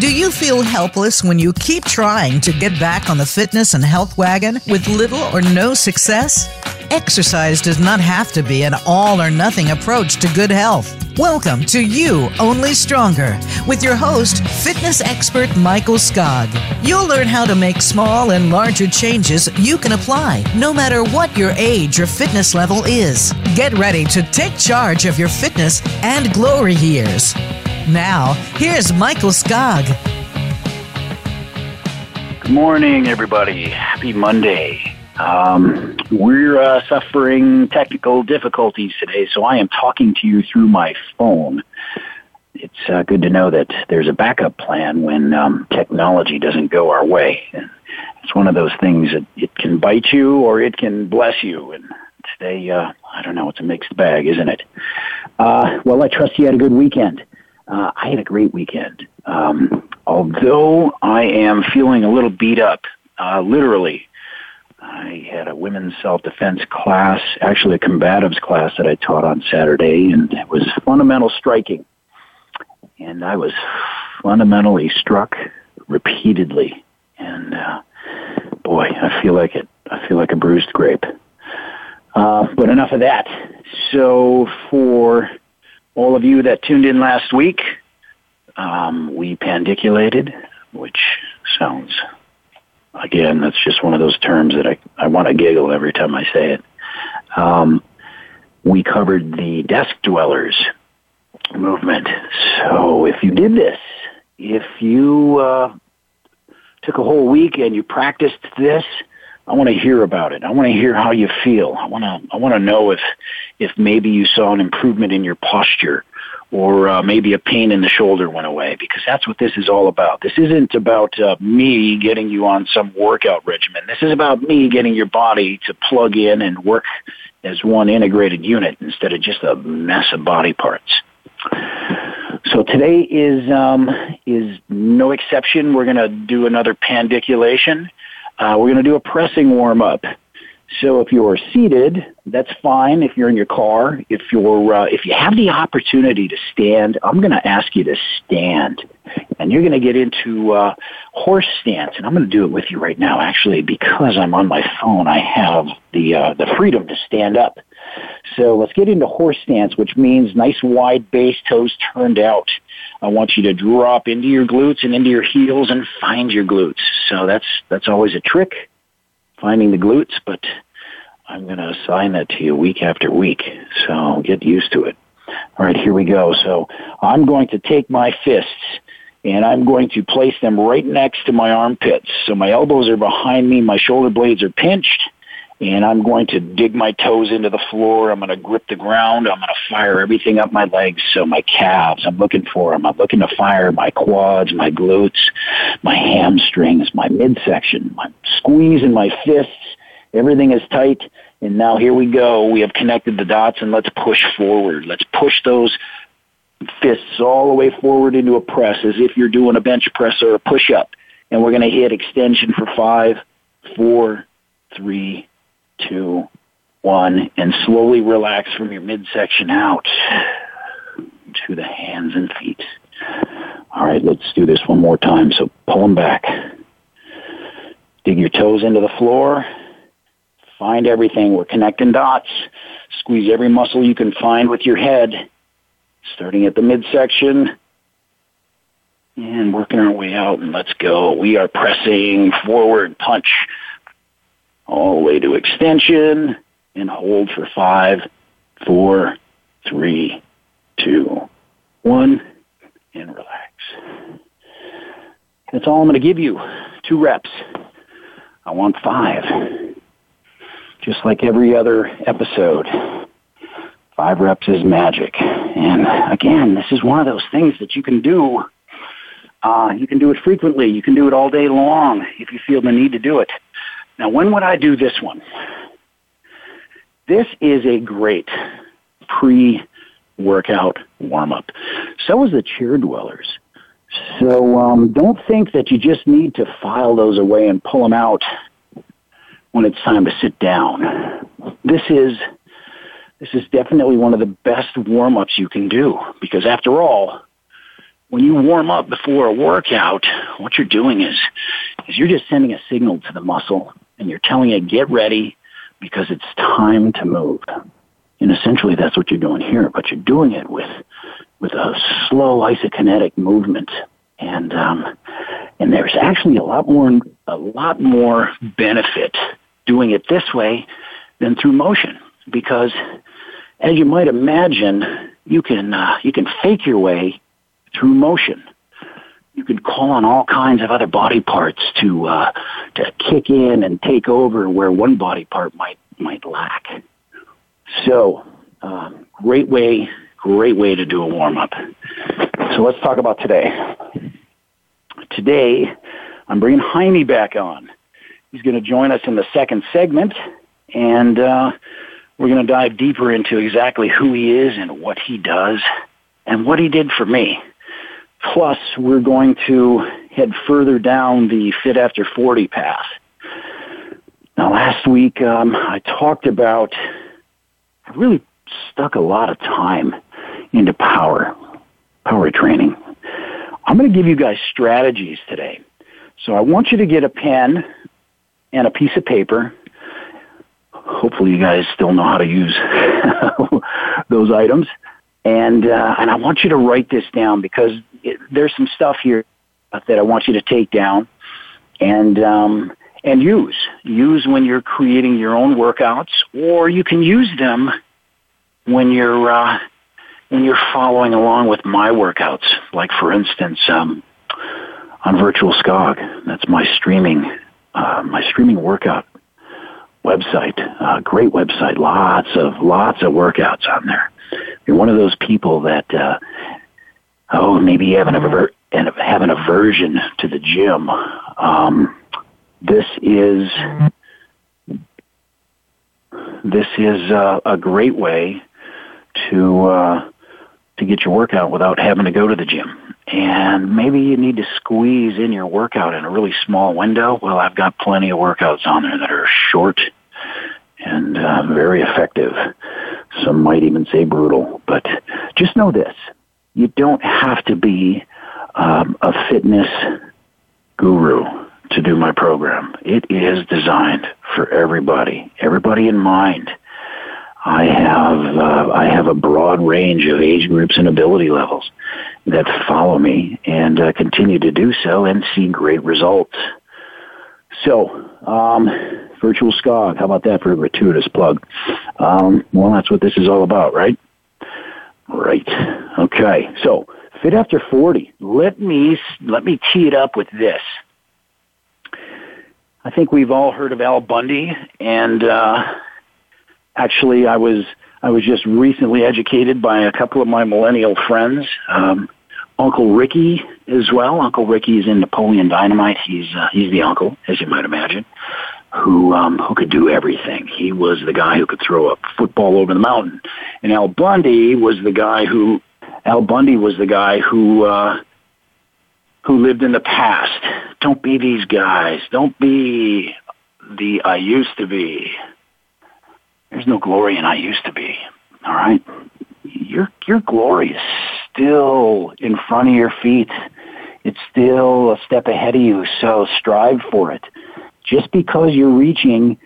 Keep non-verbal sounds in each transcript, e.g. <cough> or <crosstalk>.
Do you feel helpless when you keep trying to get back on the fitness and health wagon with little or no success? Exercise does not have to be an all or nothing approach to good health. Welcome to You Only Stronger with your host, fitness expert Michael Skog. You'll learn how to make small and larger changes you can apply no matter what your age or fitness level is. Get ready to take charge of your fitness and glory years. Now, here's Michael Skog. Good morning, everybody. Happy Monday. Um, we're uh, suffering technical difficulties today, so I am talking to you through my phone. It's uh, good to know that there's a backup plan when um, technology doesn't go our way. It's one of those things that it can bite you or it can bless you. And today, uh, I don't know, it's a mixed bag, isn't it? Uh, well, I trust you had a good weekend. Uh, I had a great weekend. Um, although I am feeling a little beat up, uh, literally I had a women's self-defense class, actually a combatives class that I taught on Saturday, and it was fundamental striking. And I was fundamentally struck repeatedly. And uh, boy, I feel like it. I feel like a bruised grape. Uh, but enough of that. So for all of you that tuned in last week, um, we pandiculated, which sounds again, that's just one of those terms that I, I want to giggle every time I say it. Um, we covered the desk dwellers movement. So if you did this, if you uh, took a whole week and you practiced this, I want to hear about it. I want to hear how you feel. I want to I want to know if if maybe you saw an improvement in your posture or uh, maybe a pain in the shoulder went away because that's what this is all about. This isn't about uh, me getting you on some workout regimen. This is about me getting your body to plug in and work as one integrated unit instead of just a mess of body parts. So today is um, is no exception. We're going to do another pandiculation. Uh, we're going to do a pressing warm up. So if you're seated, that's fine. If you're in your car, if you're uh, if you have the opportunity to stand, I'm going to ask you to stand, and you're going to get into uh, horse stance, and I'm going to do it with you right now. Actually, because I'm on my phone, I have the uh, the freedom to stand up. So let's get into horse stance, which means nice wide base, toes turned out. I want you to drop into your glutes and into your heels and find your glutes. So that's that's always a trick finding the glutes, but I'm going to assign that to you week after week. So get used to it. All right, here we go. So I'm going to take my fists and I'm going to place them right next to my armpits. So my elbows are behind me, my shoulder blades are pinched, and I'm going to dig my toes into the floor. I'm going to grip the ground. I'm going to fire everything up my legs. So my calves, I'm looking for them. I'm looking to fire my quads, my glutes, my hamstrings, my midsection, my squeeze in my fists. Everything is tight. And now here we go. We have connected the dots and let's push forward. Let's push those fists all the way forward into a press as if you're doing a bench press or a push up. And we're going to hit extension for five, four, three, two, one, and slowly relax from your midsection out to the hands and feet. All right, let's do this one more time. So pull them back. Dig your toes into the floor. Find everything. We're connecting dots. Squeeze every muscle you can find with your head, starting at the midsection and working our way out. And let's go. We are pressing forward, punch, all the way to extension and hold for five, four, three, two, one, and relax. That's all I'm going to give you. Two reps. I want five. Just like every other episode. Five reps is magic. And again, this is one of those things that you can do. Uh, you can do it frequently. You can do it all day long if you feel the need to do it. Now, when would I do this one? This is a great pre-workout warm-up. So is the chair dwellers. So um, don't think that you just need to file those away and pull them out when it's time to sit down. This is this is definitely one of the best warm-ups you can do because after all, when you warm up before a workout, what you're doing is, is you're just sending a signal to the muscle and you're telling it, get ready because it's time to move. And essentially that's what you're doing here, but you're doing it with, with a slow isokinetic movement. And, um, and there's actually a lot more, a lot more benefit doing it this way than through motion because as you might imagine, you can, uh, you can fake your way through motion. You can call on all kinds of other body parts to uh, to kick in and take over where one body part might might lack. So, uh, great way, great way to do a warm up. So let's talk about today. Today, I'm bringing Jaime back on. He's going to join us in the second segment, and uh, we're going to dive deeper into exactly who he is and what he does and what he did for me. Plus, we're going to head further down the Fit After 40 path. Now, last week um, I talked about, I really stuck a lot of time into power, power training. I'm going to give you guys strategies today. So I want you to get a pen and a piece of paper. Hopefully, you guys still know how to use <laughs> those items. And uh, and I want you to write this down because there's some stuff here that I want you to take down and um, and use use when you're creating your own workouts, or you can use them when you're uh, when you're following along with my workouts. Like for instance, um, on Virtual Skog, that's my streaming uh, my streaming workout website. Uh, great website, lots of lots of workouts on there. You're one of those people that uh, oh, maybe you have an, aver- have an aversion to the gym. Um, this is this is uh, a great way to uh, to get your workout without having to go to the gym. And maybe you need to squeeze in your workout in a really small window. Well, I've got plenty of workouts on there that are short and uh, very effective. Some might even say brutal. But just know this you don't have to be um, a fitness guru to do my program. It is designed for everybody, everybody in mind. I have uh, I have a broad range of age groups and ability levels that follow me and uh, continue to do so and see great results. So, um, Virtual Skog, how about that for a gratuitous plug? Um, well, that's what this is all about, right? Right. Okay. So, fit after 40. Let me, let me tee it up with this. I think we've all heard of Al Bundy and, uh, actually I was, I was just recently educated by a couple of my millennial friends. Um, Uncle Ricky as well. Uncle Ricky is in Napoleon Dynamite. He's, uh, he's the uncle, as you might imagine who um, who could do everything. He was the guy who could throw a football over the mountain, and Al Bundy was the guy who Al Bundy was the guy who uh, who lived in the past. Don't be these guys. Don't be the I used to be. There's no glory in I used to be. All right, your your glory is still in front of your feet. It's still a step ahead of you. So strive for it just because you're reaching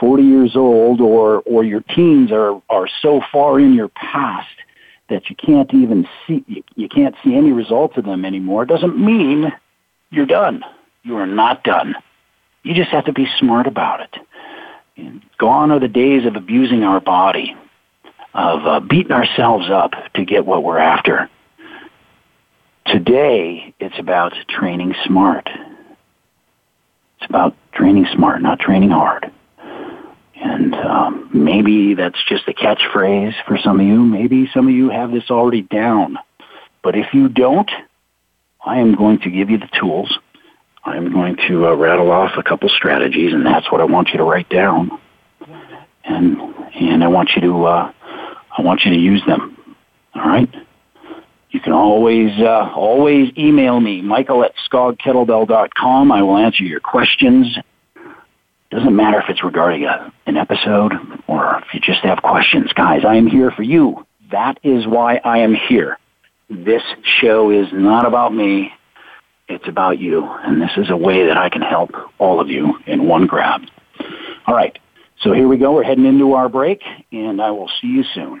40 years old or, or your teens are, are so far in your past that you can't even see, you, you can't see any results of them anymore doesn't mean you're done. You are not done. You just have to be smart about it. And gone are the days of abusing our body, of uh, beating ourselves up to get what we're after. Today, it's about training smart. It's about training smart, not training hard. And um, maybe that's just a catchphrase for some of you. Maybe some of you have this already down. But if you don't, I am going to give you the tools. I'm going to uh, rattle off a couple strategies, and that's what I want you to write down. And and I want you to uh, I want you to use them. All right. You can always uh, always email me, Michael at skogkettlebell.com. I will answer your questions. Doesn't matter if it's regarding a, an episode or if you just have questions. Guys, I am here for you. That is why I am here. this show is not about me. It's about you. And this is a way that I can help all of you in one grab. All right. So here we go. We're heading into our break, and I will see you soon.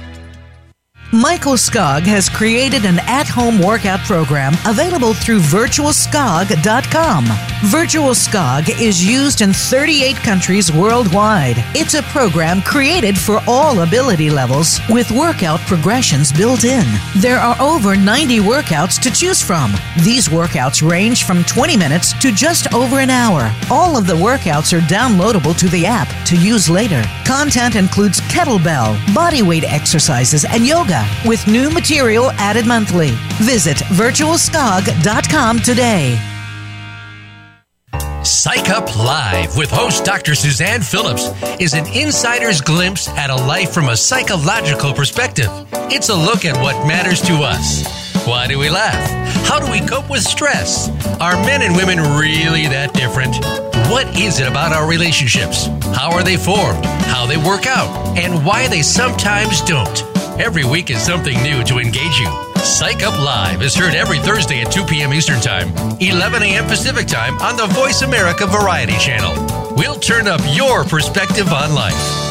Michael Skog has created an at home workout program available through virtualskog.com. Virtual Skog is used in 38 countries worldwide. It's a program created for all ability levels with workout progressions built in. There are over 90 workouts to choose from. These workouts range from 20 minutes to just over an hour. All of the workouts are downloadable to the app to use later. Content includes kettlebell, bodyweight exercises, and yoga with new material added monthly. Visit virtualskog.com today. Psych Up Live with host Dr. Suzanne Phillips is an insider's glimpse at a life from a psychological perspective. It's a look at what matters to us. Why do we laugh? How do we cope with stress? Are men and women really that different? What is it about our relationships? How are they formed? How they work out? And why they sometimes don't? Every week is something new to engage you. Psych Up Live is heard every Thursday at 2 p.m. Eastern Time, 11 a.m. Pacific Time on the Voice America Variety Channel. We'll turn up your perspective on life.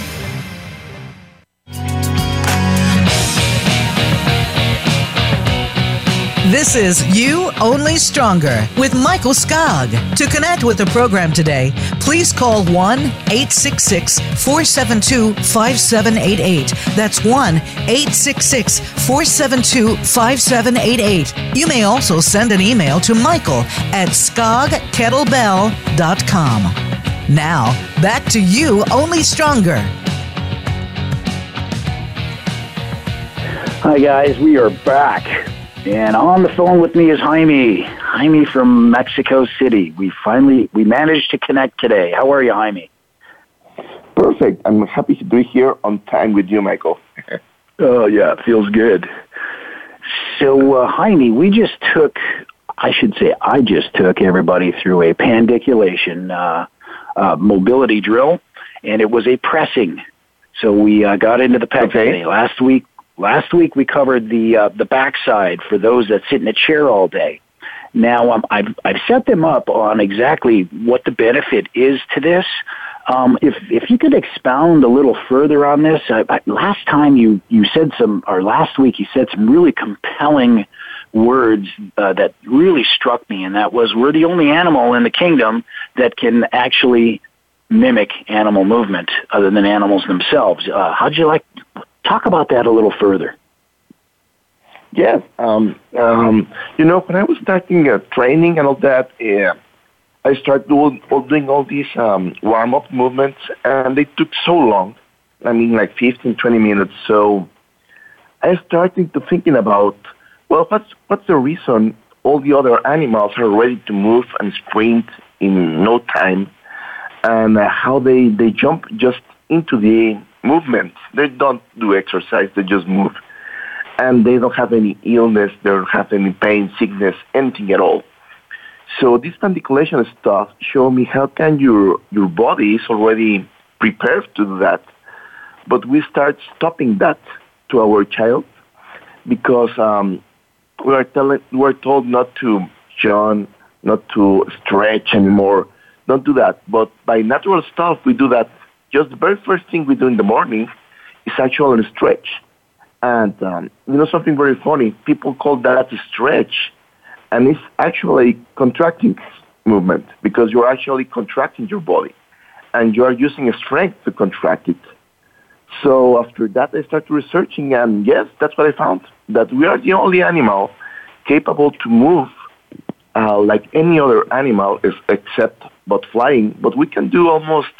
This is You Only Stronger with Michael Skog. To connect with the program today, please call 1 866 472 5788. That's 1 866 472 5788. You may also send an email to Michael at skogkettlebell.com. Now, back to You Only Stronger. Hi, guys. We are back. And on the phone with me is Jaime. Jaime from Mexico City. We finally we managed to connect today. How are you, Jaime? Perfect. I'm happy to be here on time with you, Michael. <laughs> oh yeah, it feels good. So uh, Jaime, we just took I should say I just took everybody through a pandiculation uh, uh, mobility drill, and it was a pressing. So we uh, got into the pec okay. today. Last week Last week we covered the uh, the backside for those that sit in a chair all day. Now um, I've I've set them up on exactly what the benefit is to this. Um, if if you could expound a little further on this, I, I, last time you you said some, or last week you said some really compelling words uh, that really struck me, and that was we're the only animal in the kingdom that can actually mimic animal movement other than animals themselves. Uh, how'd you like Talk about that a little further. Yes. Um, um, you know, when I was starting uh, training and all that, uh, I started doing, doing all these um, warm up movements, and they took so long. I mean, like 15, 20 minutes. So I started to thinking about, well, what's, what's the reason all the other animals are ready to move and sprint in no time, and uh, how they, they jump just into the movement. They don't do exercise, they just move. And they don't have any illness, they don't have any pain, sickness, anything at all. So this pandiculation stuff show me how can your your body is already prepared to do that, but we start stopping that to our child because um, we are telling we're told not to yawn, not to stretch anymore. Don't do that. But by natural stuff, we do that just the very first thing we do in the morning is actually a stretch. And um, you know something very funny? People call that a stretch, and it's actually contracting movement because you're actually contracting your body, and you are using a strength to contract it. So after that, I started researching, and yes, that's what I found that we are the only animal capable to move uh, like any other animal, except but flying. But we can do almost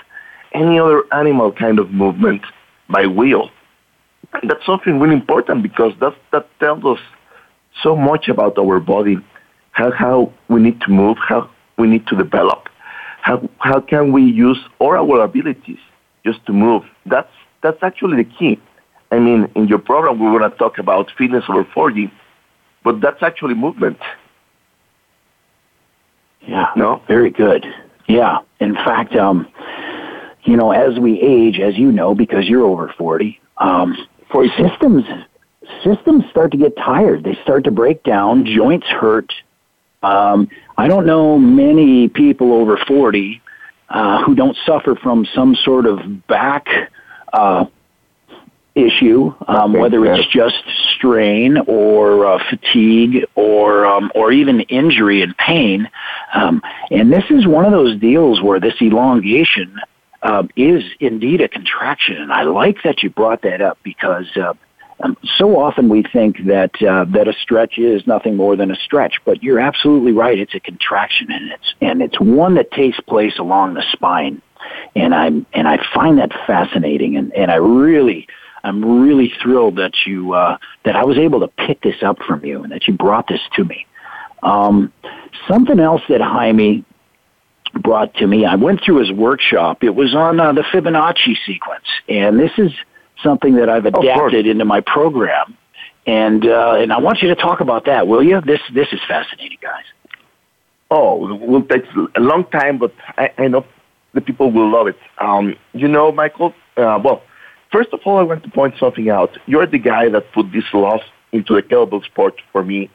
any other animal kind of movement by wheel. And that's something really important because that that tells us so much about our body, how how we need to move, how we need to develop, how how can we use all our abilities just to move. That's that's actually the key. I mean, in your program, we want to talk about fitness over 40, but that's actually movement. Yeah. No? Very good. Yeah. In fact, um, you know, as we age, as you know, because you're over 40, um, for systems, systems start to get tired. They start to break down. Joints hurt. Um, I don't know many people over 40 uh, who don't suffer from some sort of back uh, issue, um, whether it's just strain or uh, fatigue or um, or even injury and pain. Um, and this is one of those deals where this elongation uh, is indeed a contraction. And I like that you brought that up because. Uh, um, so often we think that uh, that a stretch is nothing more than a stretch, but you're absolutely right. It's a contraction, and it's and it's one that takes place along the spine, and I'm and I find that fascinating, and and I really I'm really thrilled that you uh, that I was able to pick this up from you and that you brought this to me. Um, something else that Jaime brought to me, I went through his workshop. It was on uh, the Fibonacci sequence, and this is something that I've adapted into my program. And uh, and I want you to talk about that, will you? This this is fascinating, guys. Oh, it will take a long time, but I, I know the people will love it. Um, you know, Michael. Uh, well, First of all, I want to point something out. You're the guy that put this loss into the kettlebell sport for me.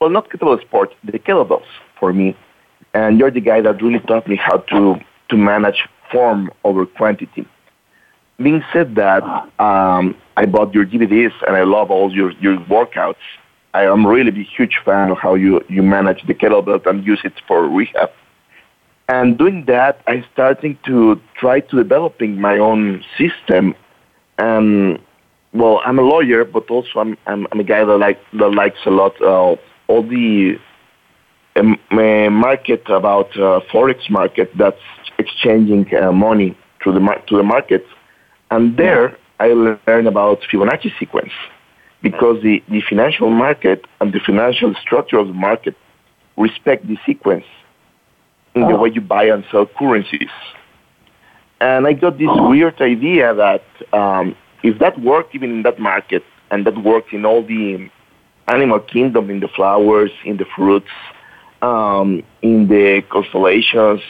Well, not kettlebell sport, the kettlebells for me. And you're the guy that really taught me how to, to manage form over quantity. Being said that, um, I bought your DVDs and I love all your, your workouts. I am really a huge fan of how you, you manage the kettlebell and use it for rehab. And doing that, I starting to try to developing my own system um, well, I'm a lawyer, but also I'm I'm, I'm a guy that like that likes a lot uh, all the uh, market about uh, forex market that's exchanging uh, money to the mar- to the market, and there I learned about Fibonacci sequence because the, the financial market and the financial structure of the market respect the sequence in oh. the way you buy and sell currencies. And I got this uh-huh. weird idea that um, if that worked even in that market, and that worked in all the animal kingdom, in the flowers, in the fruits, um, in the constellations,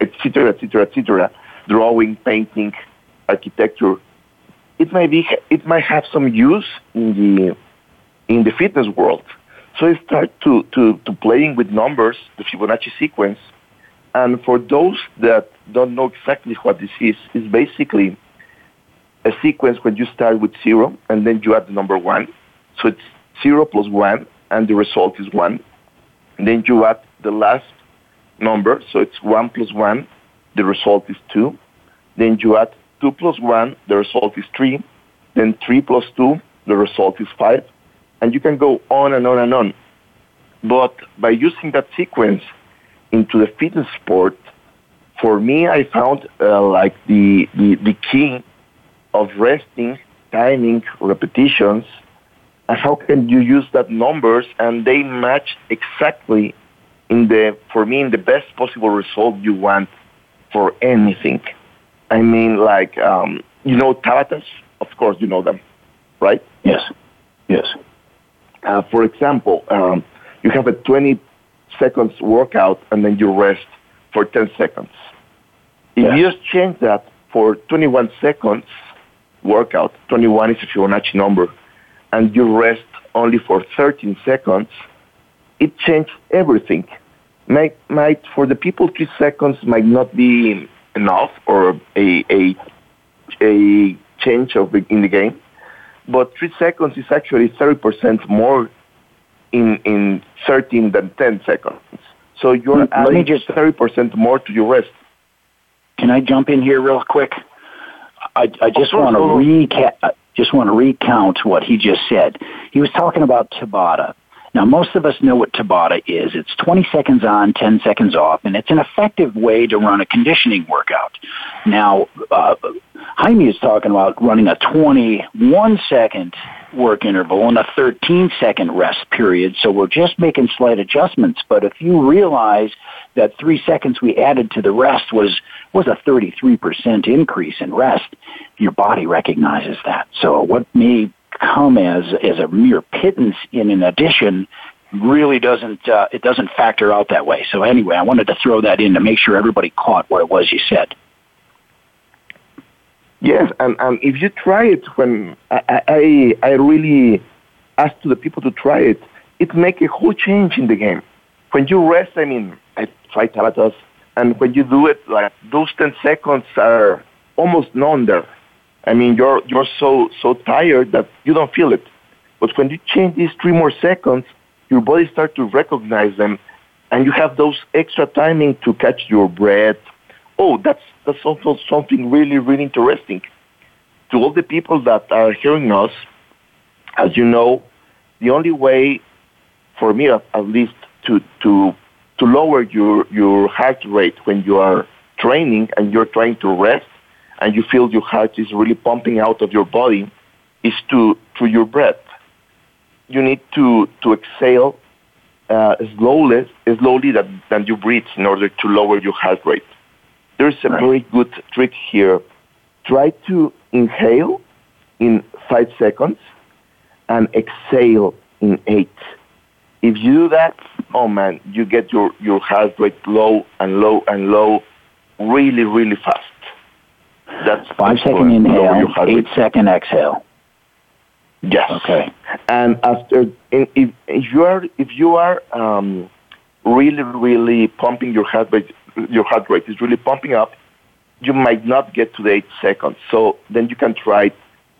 etc., etc., etc., drawing, painting, architecture, it might be it might have some use in the in the fitness world. So I start to, to, to playing with numbers, the Fibonacci sequence, and for those that don't know exactly what this is, it's basically a sequence when you start with zero and then you add the number one. So it's zero plus one and the result is one. Then you add the last number, so it's one plus one, the result is two. Then you add two plus one, the result is three. Then three plus two, the result is five. And you can go on and on and on. But by using that sequence, into the fitness sport, for me, I found uh, like the, the, the key of resting, timing, repetitions, how can you use that numbers and they match exactly in the, for me, in the best possible result you want for anything. I mean, like, um, you know, Tabatas? Of course you know them, right? Yes, yes. Uh, for example, um, you have a 20 seconds workout and then you rest for 10 seconds. If yeah. you just change that for 21 seconds workout, 21 is a Fibonacci number, and you rest only for 13 seconds, it changes everything. Might, might for the people, three seconds might not be enough or a, a, a change of in the game, but three seconds is actually 30% more in, in 13 than 10 seconds. So you're Let adding just 30% more to your rest. Can I jump in here real quick? I, I just want to recap. Just want to recount what he just said. He was talking about Tabata. Now, most of us know what Tabata is. It's 20 seconds on, 10 seconds off, and it's an effective way to run a conditioning workout. Now, uh, Jaime is talking about running a 21 second work interval and a 13 second rest period. So we're just making slight adjustments. But if you realize that three seconds we added to the rest was, was a 33% increase in rest, your body recognizes that. So what may come as, as a mere pittance in an addition really doesn't, uh, it doesn't factor out that way. So anyway, I wanted to throw that in to make sure everybody caught what it was you said. Yes, and, and if you try it, when I, I, I really ask to the people to try it, it makes a whole change in the game. When you rest, I mean, I try Tabatas, and when you do it, like those 10 seconds are almost none there. I mean, you're, you're so, so tired that you don't feel it. But when you change these three more seconds, your body starts to recognize them, and you have those extra timing to catch your breath, oh, that's, that's also something really, really interesting. To all the people that are hearing us, as you know, the only way for me at, at least to, to, to lower your, your heart rate when you are training and you're trying to rest and you feel your heart is really pumping out of your body is to, through your breath. You need to, to exhale uh, slowly, slowly than, than you breathe in order to lower your heart rate. There's a very good trick here. Try to inhale in five seconds and exhale in eight. If you do that, oh man, you get your, your heart rate low and low and low really, really fast. That's five second inhale, eight second exhale. Yes. Okay. And after, if, if you are, if you are um, really, really pumping your heart rate your heart rate is really pumping up, you might not get to the eight seconds. So then you can try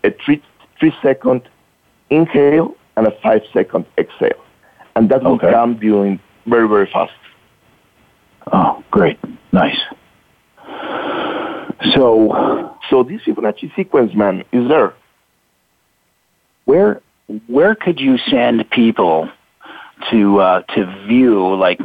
a three, three second inhale and a five second exhale. And that will okay. come doing very, very fast. Oh, great. Nice. So, so this Fibonacci sequence, man, is there. Where, where could you send people to uh, to view like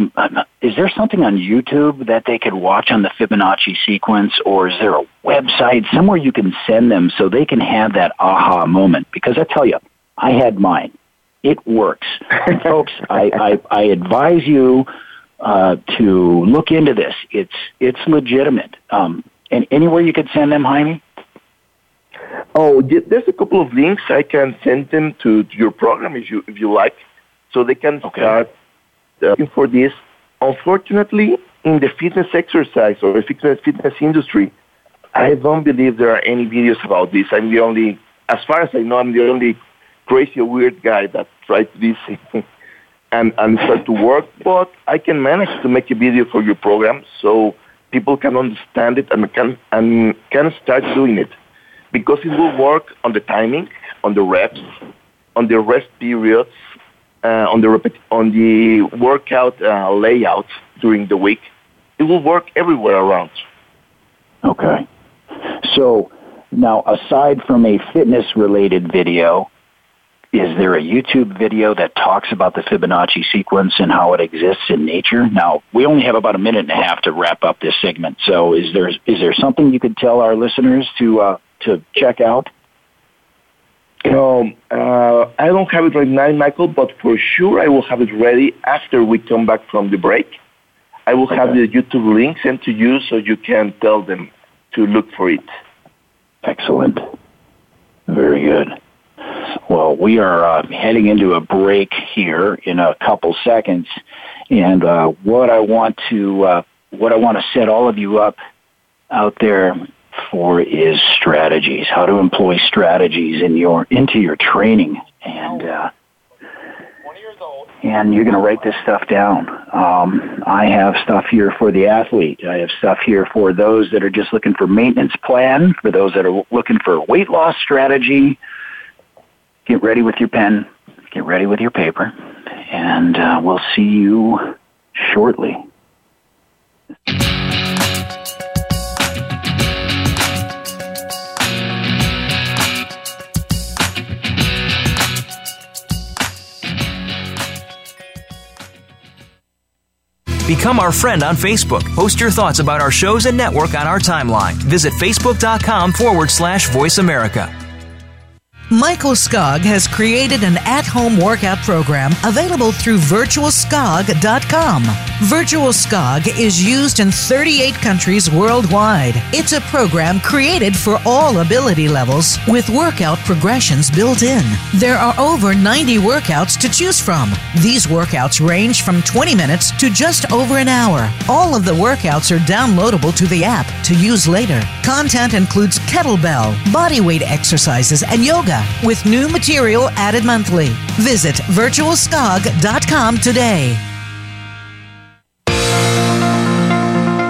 is there something on YouTube that they could watch on the Fibonacci sequence or is there a website somewhere you can send them so they can have that aha moment? Because I tell you I had mine. It works. <laughs> Folks I, I, I advise you uh, to look into this. It's it's legitimate. Um, and anywhere you could send them Jaime Oh, there's a couple of links I can send them to, to your program if you if you like so they can okay. start uh, looking for this. Unfortunately, in the fitness exercise or the fitness fitness industry, I don't believe there are any videos about this. I'm the only, as far as I know, I'm the only crazy weird guy that tried this <laughs> and and start to work. But I can manage to make a video for your program so people can understand it and can and can start doing it because it will work on the timing, on the reps, on the rest periods, uh, on the repet- on the workout uh, layout during the week, it will work everywhere around. Okay. So now, aside from a fitness-related video, is there a YouTube video that talks about the Fibonacci sequence and how it exists in nature? Now, we only have about a minute and a half to wrap up this segment. So, is there is there something you could tell our listeners to uh, to check out? Um, uh, I don't have it right now, Michael, but for sure I will have it ready after we come back from the break. I will okay. have the YouTube link sent to you so you can tell them to look for it. Excellent. Very good. Well, we are uh, heading into a break here in a couple seconds, and uh, what I want to uh, what I want to set all of you up out there for is strategies, how to employ strategies in your into your training, and uh, and you're going to write this stuff down. Um, I have stuff here for the athlete. I have stuff here for those that are just looking for maintenance plan, for those that are looking for weight loss strategy get ready with your pen, get ready with your paper, and uh, we'll see you shortly. Become our friend on Facebook. Post your thoughts about our shows and network on our timeline. Visit facebook.com forward slash voice America. Michael Skog has created an at home workout program available through virtualskog.com. Virtual Skog is used in 38 countries worldwide. It's a program created for all ability levels with workout progressions built in. There are over 90 workouts to choose from. These workouts range from 20 minutes to just over an hour. All of the workouts are downloadable to the app to use later. Content includes kettlebell, bodyweight exercises, and yoga with new material added monthly. Visit virtualskog.com today.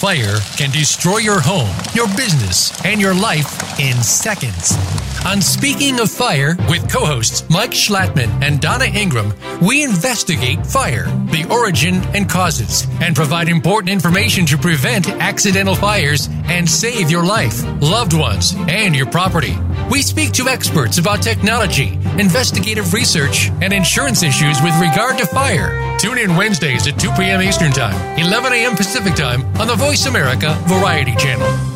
Fire can destroy your home, your business, and your life in seconds. On Speaking of Fire with co hosts Mike Schlattman and Donna Ingram, we investigate fire, the origin and causes, and provide important information to prevent accidental fires and save your life, loved ones, and your property. We speak to experts about technology, investigative research, and insurance issues with regard to fire. Tune in Wednesdays at 2 p.m. Eastern Time, 11 a.m. Pacific Time on the Voice America Variety Channel.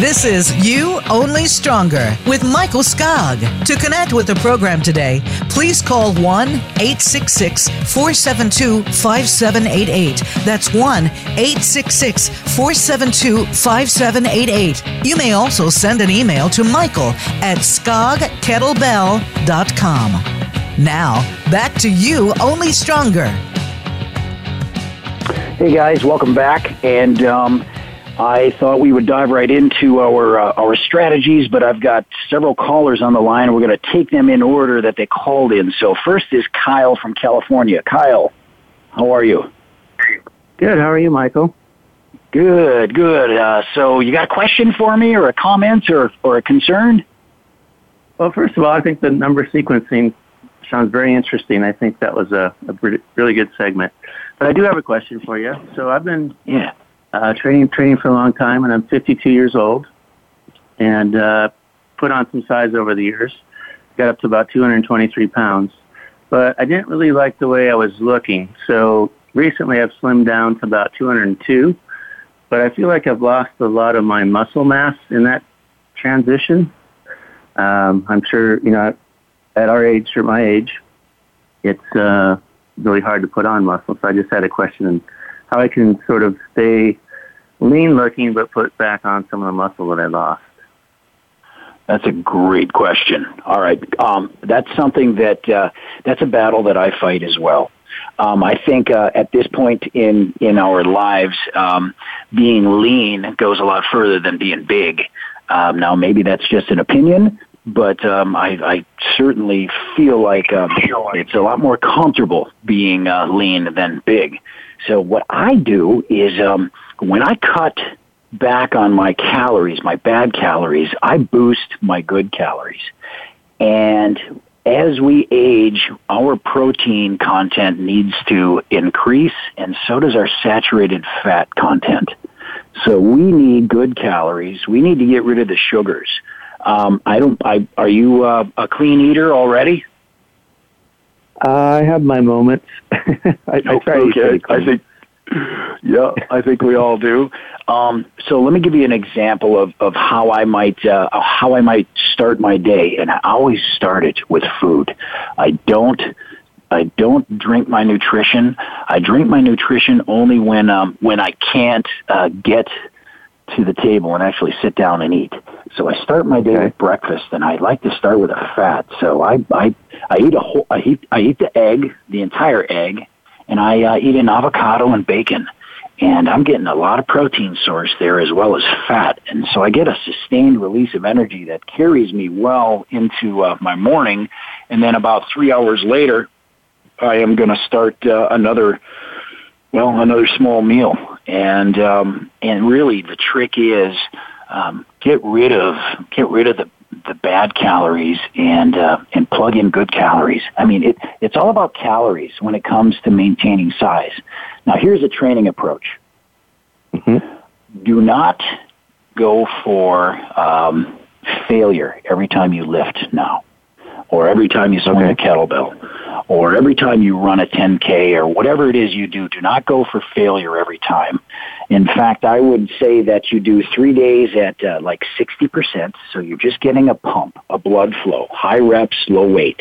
This is You Only Stronger with Michael Skog. To connect with the program today, please call 1 866 472 5788. That's 1 866 472 5788. You may also send an email to Michael at skogkettlebell.com. Now, back to You Only Stronger. Hey guys, welcome back. And, um, I thought we would dive right into our uh, our strategies, but I've got several callers on the line. We're going to take them in order that they called in. So first is Kyle from California. Kyle, how are you? Good. How are you, Michael? Good. Good. Uh, so you got a question for me, or a comment, or or a concern? Well, first of all, I think the number sequencing sounds very interesting. I think that was a, a really good segment. But I do have a question for you. So I've been yeah uh, training training for a long time, and I'm 52 years old, and uh, put on some size over the years. Got up to about 223 pounds, but I didn't really like the way I was looking. So recently, I've slimmed down to about 202, but I feel like I've lost a lot of my muscle mass in that transition. Um, I'm sure you know at our age or my age, it's uh, really hard to put on muscle. So I just had a question how I can sort of stay lean looking but put back on some of the muscle that I lost. That's a great question. All right, um, that's something that uh, that's a battle that I fight as well. Um, I think uh, at this point in in our lives, um, being lean goes a lot further than being big. Um, now, maybe that's just an opinion, but um, I, I certainly feel like um, it's a lot more comfortable being uh, lean than big. So what I do is um, when I cut back on my calories, my bad calories, I boost my good calories. And as we age, our protein content needs to increase, and so does our saturated fat content. So we need good calories. We need to get rid of the sugars. Um, I don't. I are you uh, a clean eater already? I have my moments. <laughs> I, I try okay. I think, yeah, I think we all do. Um, so let me give you an example of, of how I might uh, how I might start my day, and I always start it with food. I don't I don't drink my nutrition. I drink my nutrition only when um, when I can't uh, get to the table and actually sit down and eat. So I start my day Okay. with breakfast, and I like to start with a fat. So I I I eat a whole I eat I eat the egg, the entire egg, and I uh, eat an avocado and bacon. And I'm getting a lot of protein source there as well as fat. And so I get a sustained release of energy that carries me well into uh, my morning. And then about three hours later, I am going to start uh, another, well, another small meal. And, um, and really the trick is, um, get rid of, get rid of the, the bad calories and, uh, and plug in good calories. I mean, it, it's all about calories when it comes to maintaining size. Now here's a training approach. Do not go for, um, failure every time you lift now or every time you swing a kettlebell, or every time you run a 10K, or whatever it is you do, do not go for failure every time. In fact, I would say that you do three days at uh, like 60%, so you're just getting a pump, a blood flow, high reps, low weight.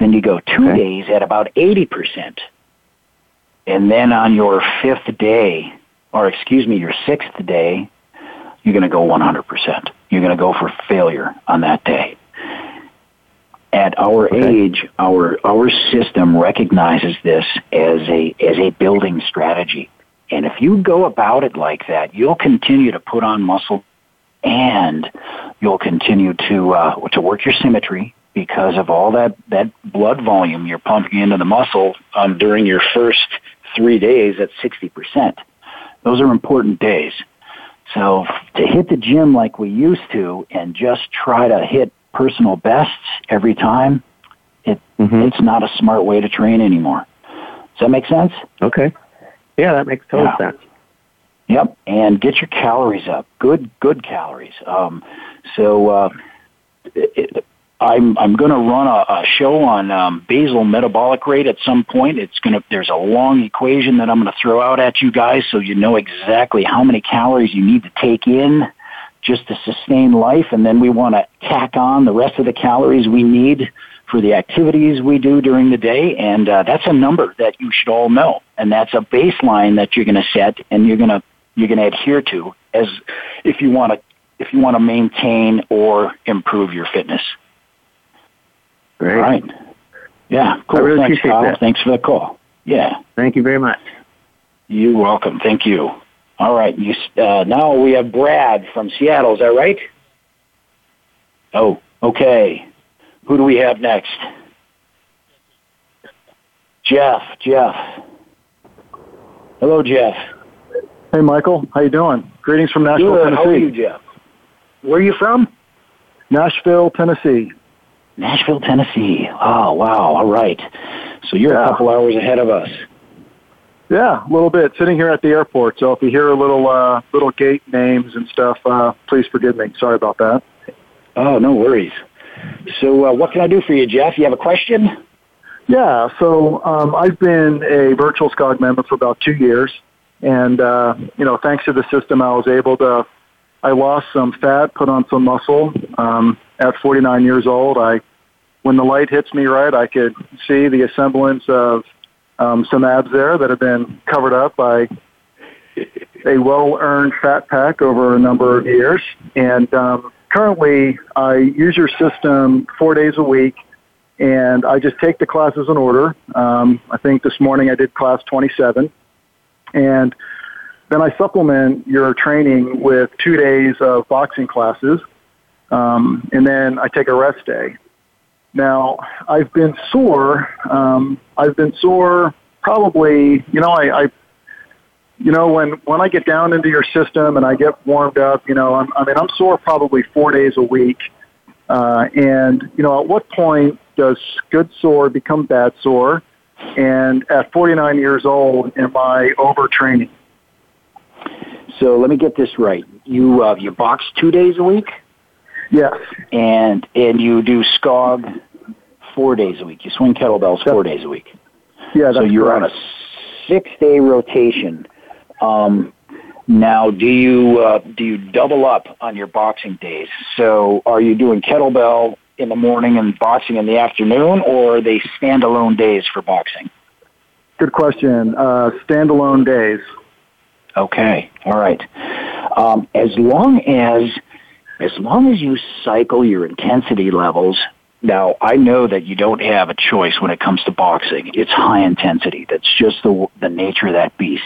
Then you go two Okay. days at about 80%. And then on your fifth day, or excuse me, your sixth day, you're going to go 100%. You're going to go for failure on that day at our age, our our system recognizes this as a as a building strategy. And if you go about it like that, you'll continue to put on muscle, and you'll continue to uh, to work your symmetry because of all that that blood volume you're pumping into the muscle um, during your first three days at sixty percent. Those are important days. So to hit the gym like we used to and just try to hit personal bests every time, it Mhm. it's not a smart way to train anymore. Does that make sense? Okay. Yeah, that makes total Yeah. sense. Yep, and get your calories up. Good, good calories. Um, so uh, it, I'm I'm going to run a, a show on um, basal metabolic rate at some point. It's going to there's a long equation that I'm going to throw out at you guys, so you know exactly how many calories you need to take in just to sustain life, and then we want to tack on the rest of the calories we need for the activities we do during the day, and uh, that's a number that you should all know, and that's a baseline that you're going to set, and you're going to you're going to adhere to as if you want to if you want to maintain or improve your fitness. Great. All right. Yeah, cool. I really Thanks, appreciate Kyle. that. Thanks for the call. Yeah, Thank you very much. you're welcome. Thank you. All right. You uh, now we have Brad from Seattle. Is that right? Oh, okay. Who do we have next? Jeff. Jeff. Hello, Jeff. Hey, Michael. How you doing? Greetings from Nashville, Good. Tennessee. How are you, Jeff? Where are you from? Nashville, Tennessee. Nashville, Tennessee. Oh, wow. All right. So you're a couple hours ahead of us. Yeah, a little bit. Sitting here at the airport, so if you hear a little uh, little gate names and stuff, uh, please forgive me. Sorry about that. Oh, no worries. So, uh, what can I do for you, Jeff? You have a question? Yeah, so um, I've been a virtual SCOG member for about two years, and uh, you know, thanks to the system, I was able to. I lost some fat, put on some muscle. Um, at 49 years old, I, when the light hits me right, I could see the semblance of um, some abs there that have been covered up by a well-earned fat pack over a number of years. And um, currently, I use your system four days a week and I just take the classes in order. Um, I think this morning I did class 27, and then I supplement your training with two days of boxing classes, um, and then I take a rest day. Now I've been sore. Um, I've been sore probably. You know, I, I you know, when when I get down into your system and I get warmed up, you know, I'm, I mean, I'm sore probably four days a week. Uh, and you know, at what point does good sore become bad sore? And at 49 years old, am I overtraining? So let me get this right. You uh, you box two days a week, Yes. and and you do SCOG four days a week. You swing kettlebells four days a week. Yeah, that's so you're on a six day rotation. Um, now, do you uh, do you double up on your boxing days? So, are you doing kettlebell in the morning and boxing in the afternoon, or are they standalone days for boxing? Good question. Uh, standalone days. Okay, all right. Um, as long as as long as you cycle your intensity levels. Now, I know that you don't have a choice when it comes to boxing. It's high intensity. That's just the the nature of that beast.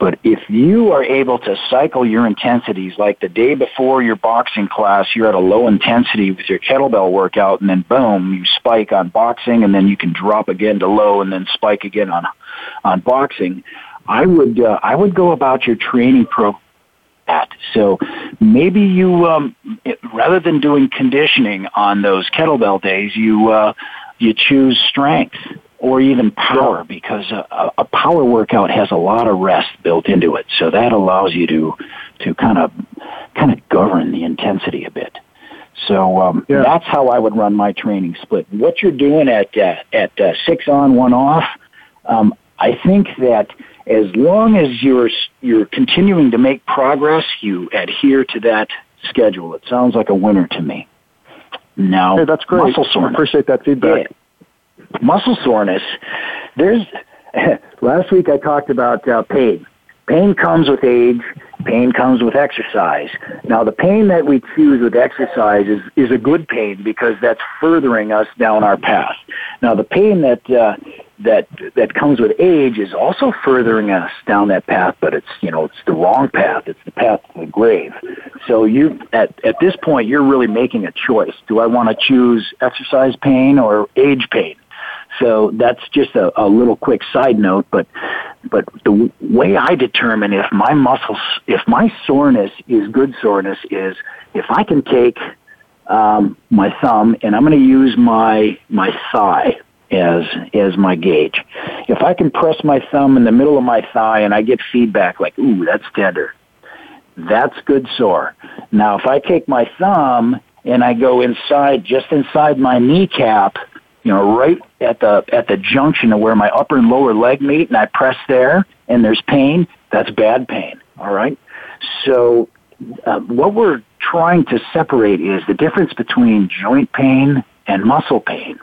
But if you are able to cycle your intensities like the day before your boxing class, you're at a low intensity with your kettlebell workout and then boom, you spike on boxing and then you can drop again to low and then spike again on, on boxing. I would, uh, I would go about your training pro at. So maybe you, um, it, rather than doing conditioning on those kettlebell days, you, uh, you choose strength or even power because a, a power workout has a lot of rest built into it. So that allows you to to kind of kind of govern the intensity a bit. So um, yeah. that's how I would run my training split. What you're doing at uh, at uh, six on one off, um, I think that as long as you're you're continuing to make progress, you adhere to that schedule. It sounds like a winner to me. Now, hey, that's great. Muscle soreness. I appreciate that feedback. Yeah muscle soreness, there's, <laughs> last week I talked about uh, pain. Pain comes with age. Pain comes with exercise. Now, the pain that we choose with exercise is, is a good pain because that's furthering us down our path. Now, the pain that uh, that that comes with age is also furthering us down that path, but it's you know it's the wrong path. It's the path to the grave. So you at at this point you're really making a choice. Do I want to choose exercise pain or age pain? So that's just a, a little quick side note, but but the way I determine if my muscles, if my soreness is good soreness, is if I can take um, my thumb and I'm going to use my my thigh as as my gauge. If I can press my thumb in the middle of my thigh and I get feedback like, "Ooh, that's tender," that's good sore. Now, if I take my thumb and I go inside, just inside my kneecap you know, right at the at the junction of where my upper and lower leg meet, and I press there, and there's pain. That's bad pain. All right. So, uh, what we're trying to separate is the difference between joint pain and muscle pain.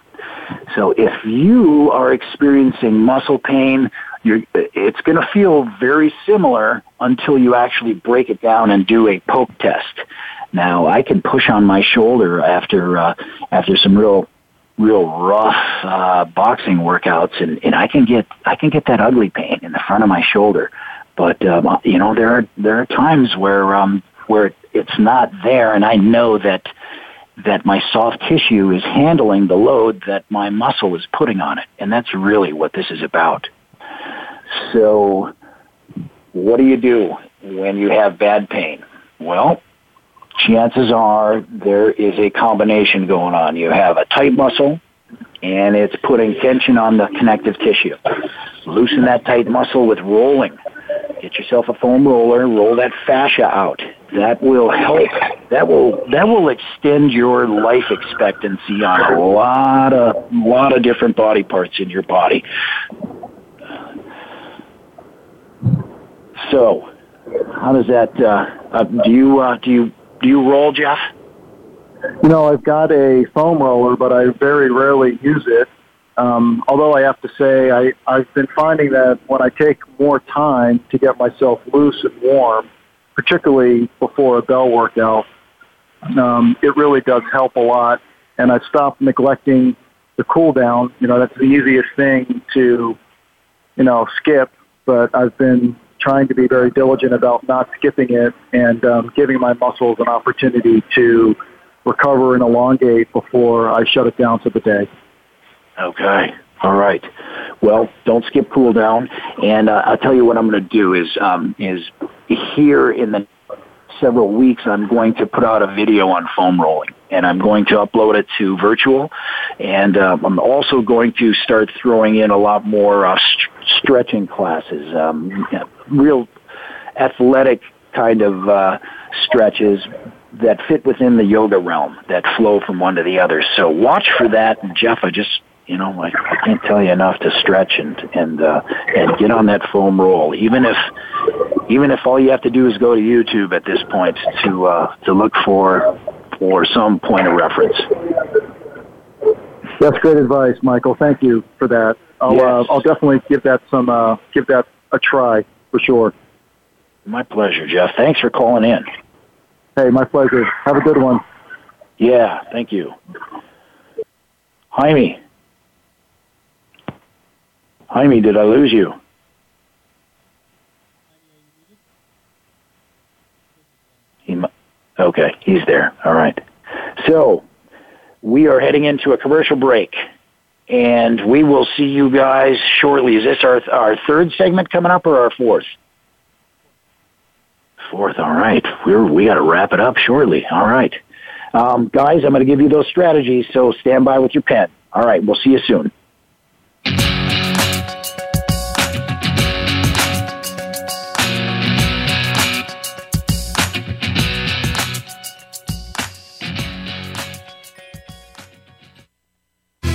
So, if you are experiencing muscle pain, it's going to feel very similar until you actually break it down and do a poke test. Now, I can push on my shoulder after uh, after some real real rough uh, boxing workouts, and, and I can get I can get that ugly pain in the front of my shoulder. But um, you know there are there are times where um, where it's not there, and I know that that my soft tissue is handling the load that my muscle is putting on it, and that's really what this is about. So, what do you do when you have bad pain? Well, chances are there is a combination going on. You have a tight muscle, and it's putting tension on the connective tissue. Loosen that tight muscle with rolling. Get yourself a foam roller, and roll that fascia out. That will help. That will that will extend your life expectancy on a lot of lot of different body parts in your body. So, how does that? Uh, uh, do you uh, do you do you roll, Jeff? You know, I've got a foam roller, but I very rarely use it. Um, although I have to say, I, I've been finding that when I take more time to get myself loose and warm, particularly before a bell workout, um, it really does help a lot. And I've stopped neglecting the cool down. You know, that's the easiest thing to, you know, skip. But I've been trying to be very diligent about not skipping it and um, giving my muscles an opportunity to recover and elongate before I shut it down for the day. Okay. All right. Well, don't skip cool down. And uh, I'll tell you what I'm going to do is um, is here in the several weeks, I'm going to put out a video on foam rolling, and I'm going to upload it to virtual, and uh, I'm also going to start throwing in a lot more uh, st- stretching classes, um, real athletic kind of uh, stretches that fit within the yoga realm that flow from one to the other. So watch for that, Jeff. I just you know, I, I can't tell you enough to stretch and and uh, and get on that foam roll. Even if even if all you have to do is go to YouTube at this point to uh, to look for for some point of reference. That's great advice, Michael. Thank you for that. I'll Yes. uh, I'll definitely give that some uh, give that a try for sure. My pleasure, Jeff. Thanks for calling in. Hey, my pleasure. Have a good one. Yeah, thank you. Jaime. Jaime, did I lose you? He, okay, he's there. All right. So, we are heading into a commercial break, and we will see you guys shortly. Is this our our third segment coming up, or our fourth? Fourth. All right. We're we got to wrap it up shortly. All right. Um, guys, I'm going to give you those strategies, so stand by with your pen. All right, we'll see you soon.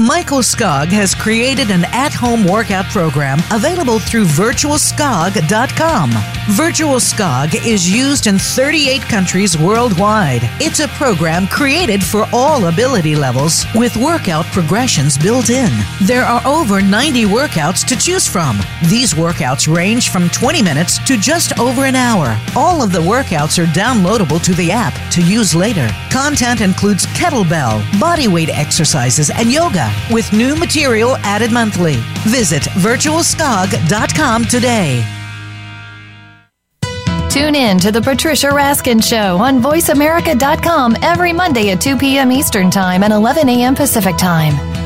Michael Skog has created an at home workout program available through virtualskog.com. Virtual Skog is used in 38 countries worldwide. It's a program created for all ability levels with workout progressions built in. There are over 90 workouts to choose from. These workouts range from 20 minutes to just over an hour. All of the workouts are downloadable to the app to use later. Content includes kettlebell, bodyweight exercises, and yoga with new material added monthly. Visit virtualskog.com today. Tune in to the Patricia Raskin Show on VoiceAmerica.com every Monday at 2 p.m. Eastern Time and 11 a.m. Pacific Time.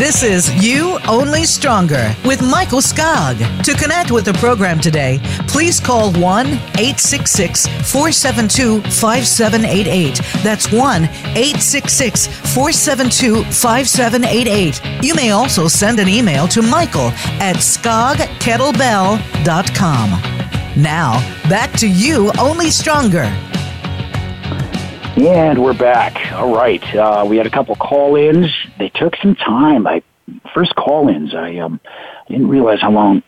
This is You Only Stronger with Michael Skog. To connect with the program today, please call 1 866 472 5788. That's 1 866 472 5788. You may also send an email to Michael at skogkettlebell.com. Now, back to You Only Stronger. And we're back. All right. Uh, we had a couple call-ins. They took some time. I first call-ins. I um, didn't realize how long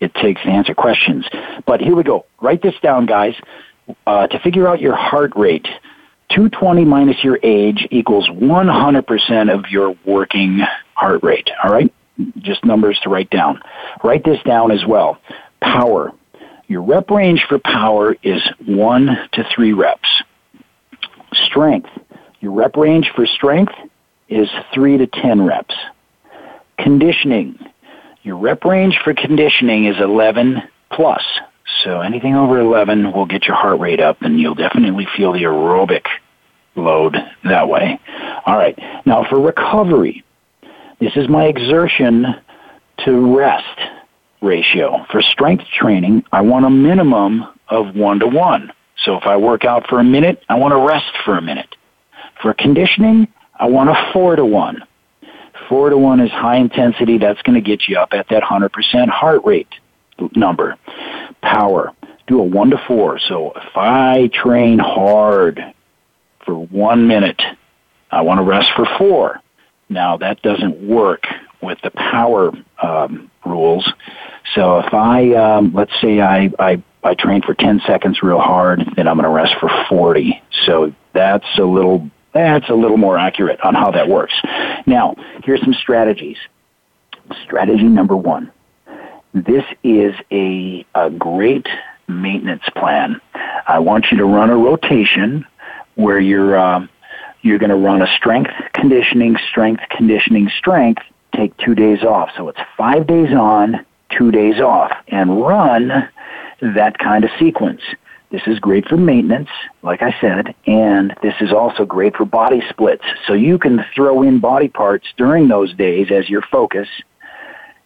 it takes to answer questions. But here we go. Write this down, guys. Uh, to figure out your heart rate, 220 minus your age equals 100% of your working heart rate. All right? Just numbers to write down. Write this down as well. Power. Your rep range for power is 1 to 3 reps. Strength. Your rep range for strength is 3 to 10 reps. Conditioning. Your rep range for conditioning is 11 plus. So anything over 11 will get your heart rate up and you'll definitely feel the aerobic load that way. All right. Now for recovery, this is my exertion to rest ratio. For strength training, I want a minimum of 1 to 1. So if I work out for a minute, I want to rest for a minute. For conditioning, I want a 4 to 1. 4 to 1 is high intensity. That's going to get you up at that 100% heart rate number. Power, do a 1 to 4. So if I train hard for 1 minute, I want to rest for 4. Now that doesn't work with the power um, rules. So if I, um, let's say I, I, I train for 10 seconds real hard, then I'm going to rest for 40. So that's a little, that's a little more accurate on how that works. Now, here's some strategies. Strategy number one. this is a, a great maintenance plan. I want you to run a rotation where you're um, you're going to run a strength conditioning, strength conditioning, strength. Take two days off, so it's five days on, two days off, and run that kind of sequence. This is great for maintenance, like I said, and this is also great for body splits. So you can throw in body parts during those days as your focus.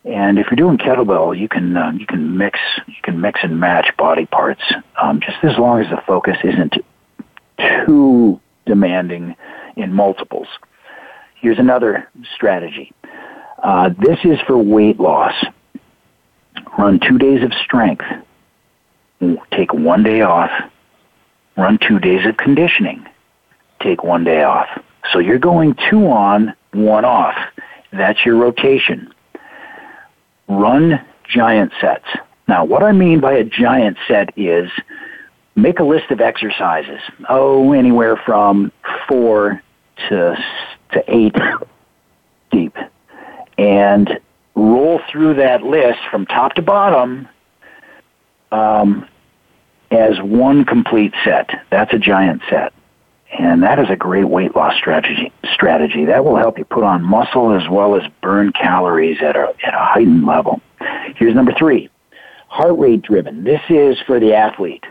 And if you're doing kettlebell, you can uh, you can mix you can mix and match body parts, um, just as long as the focus isn't too demanding in multiples. Here's another strategy. Uh, this is for weight loss. Run two days of strength take one day off, run two days of conditioning, take one day off. So you're going two on, one off. That's your rotation. Run giant sets. Now, what I mean by a giant set is make a list of exercises. Oh, anywhere from four to, to eight deep. And roll through that list from top to bottom um, as one complete set. That's a giant set. And that is a great weight loss strategy. Strategy that will help you put on muscle as well as burn calories at a at a heightened level. Here's number three: heart rate driven. This is for the athlete.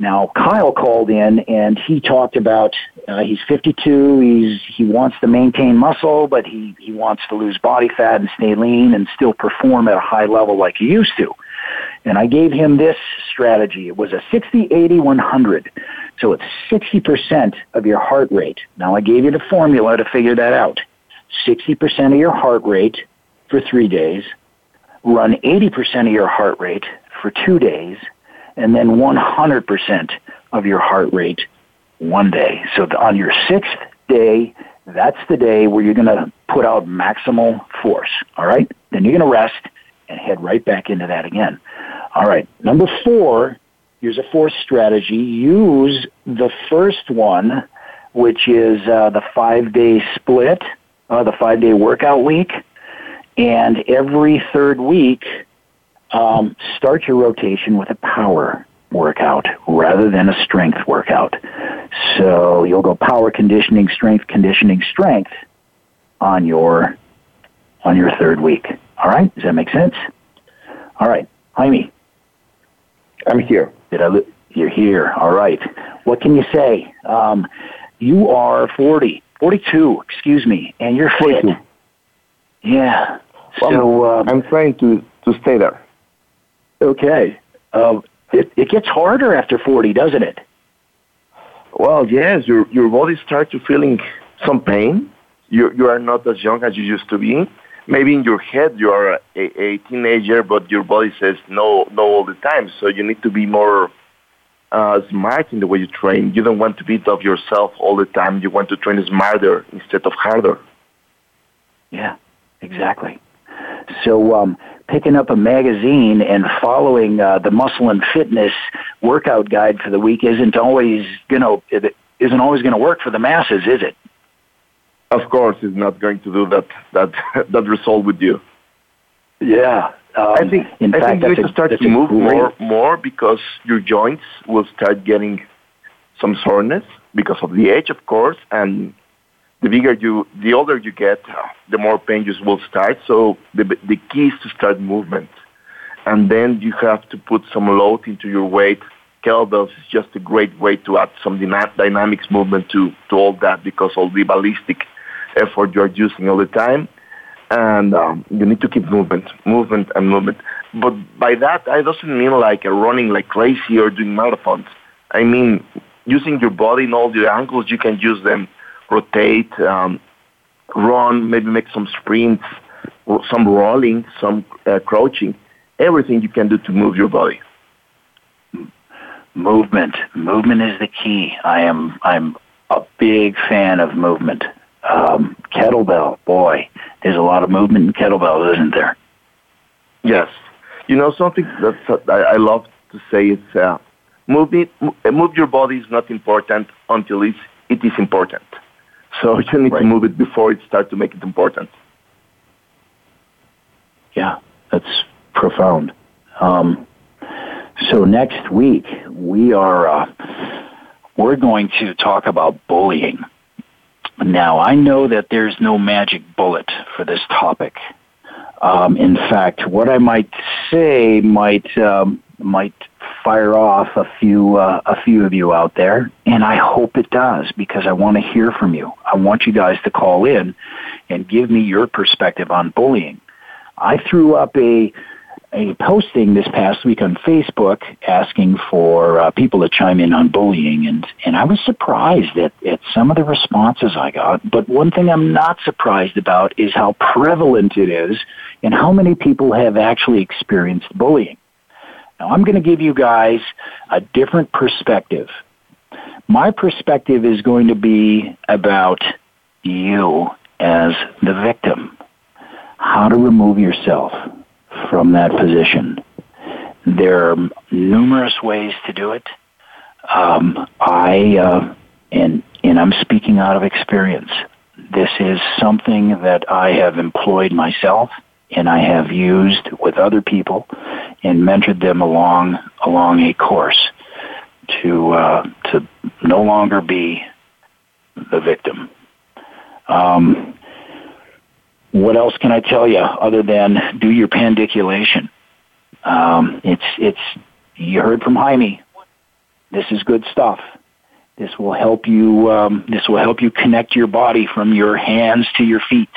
Now, Kyle called in and he talked about uh, he's 52. He's he wants to maintain muscle, but he he wants to lose body fat and stay lean and still perform at a high level like he used to. And I gave him this strategy. It was a 60, 80, 100. So it's 60% of your heart rate. Now I gave you the formula to figure that out. 60% of your heart rate for three days, run 80% of your heart rate for two days, and then 100% of your heart rate one day. So on your sixth day, that's the day where you're going to put out maximal force. All right? Then you're going to rest and head right back into that again. All right. Number four, here's a fourth strategy. Use the first one, which is uh, the five day split, uh, the five day workout week. And every third week, um, start your rotation with a power workout rather than a strength workout. So you'll go power conditioning, strength conditioning, strength on your on your third week. All right, does that make sense? All right, Jaime, I'm here. Did I? Li- you're here. All right. What can you say? Um, you are 40, 42, excuse me, and you're fit. 42. Yeah. Well, so um, I'm trying to to stay there. Okay. Uh, it it gets harder after 40, doesn't it? Well, yes. Your your body starts to feeling some pain. You you are not as young as you used to be maybe in your head you are a, a teenager, but your body says no, no all the time. So you need to be more uh, smart in the way you train. You don't want to beat up yourself all the time. You want to train smarter instead of harder. Yeah, exactly. So um, picking up a magazine and following uh, the muscle and fitness workout guide for the week isn't always you know it isn't always going to work for the masses, is it? Of course, is not going to do that that <laughs> that result with you. Yeah, um, I think in I fact, think you need to start to move more more because your joints will start getting some soreness because of the age, of course, and the bigger you, the older you get, the more pain you will start. So the the key is to start movement, and then you have to put some load into your weight kettlebells is just a great way to add some dynamics movement to, to all that because all the ballistic effort you're using all the time. And um, you need to keep movement, movement, and movement. But by that, I doesn't mean like running like crazy or doing marathons. I mean using your body in all the angles you can use them, rotate, um, run, maybe make some sprints, some rolling, some uh, crouching, everything you can do to move your body. Movement, movement is the key. I am I'm a big fan of movement. Um, kettlebell, boy, there's a lot of movement in kettlebells, isn't there? Yes. You know something that I, I love to say is uh, move move your body is not important until it's, it is important. So <laughs> you need right. to move it before it starts to make it important. Yeah, that's profound. Um, so next week we are uh, we're going to talk about bullying. Now I know that there's no magic bullet for this topic. Um, in fact, what I might say might um, might fire off a few uh, a few of you out there, and I hope it does because I want to hear from you. I want you guys to call in and give me your perspective on bullying. I threw up a a posting this past week on Facebook asking for uh, people to chime in on bullying, and and I was surprised at at some of the responses I got. But one thing I'm not surprised about is how prevalent it is, and how many people have actually experienced bullying. Now I'm going to give you guys a different perspective. My perspective is going to be about you as the victim. How to remove yourself from that position. There are numerous ways to do it. Um, I uh, and and I'm speaking out of experience. This is something that I have employed myself, and I have used with other people, and mentored them along along a course to uh, to no longer be the victim. Um, what else can I tell you other than do your pandiculation? Um, it's it's you heard from Jaime. This is good stuff. This will help you. Um, this will help you connect your body from your hands to your feet.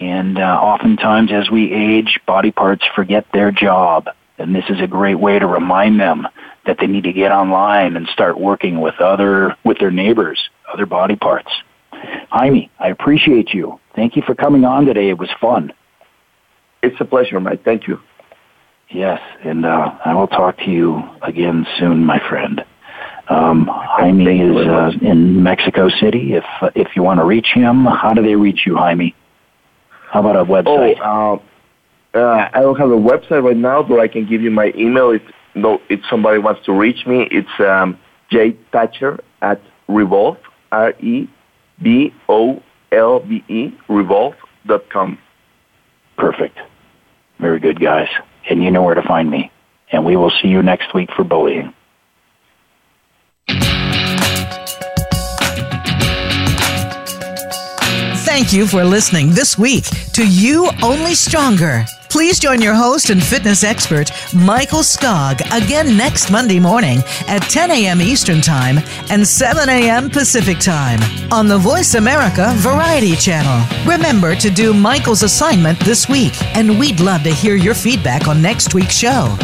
And uh, oftentimes, as we age, body parts forget their job, and this is a great way to remind them that they need to get online and start working with other with their neighbors, other body parts. Jaime, I appreciate you. Thank you for coming on today. It was fun. It's a pleasure, Mike. Thank you. Yes, and uh, I will talk to you again soon, my friend. Um, Jaime is uh, in Mexico City. If uh, if you want to reach him, how do they reach you, Jaime? How about a website? Oh, uh, uh, I don't have a website right now, but I can give you my email if no, if somebody wants to reach me. It's um, jtacher at revolve r e b o l v e revolve dot com. Perfect. Very good, guys. And you know where to find me. And we will see you next week for bullying. Thank you for listening this week to You Only Stronger. Please join your host and fitness expert, Michael Skog, again next Monday morning at 10 a.m. Eastern Time and 7 a.m. Pacific Time on the Voice America Variety Channel. Remember to do Michael's assignment this week, and we'd love to hear your feedback on next week's show.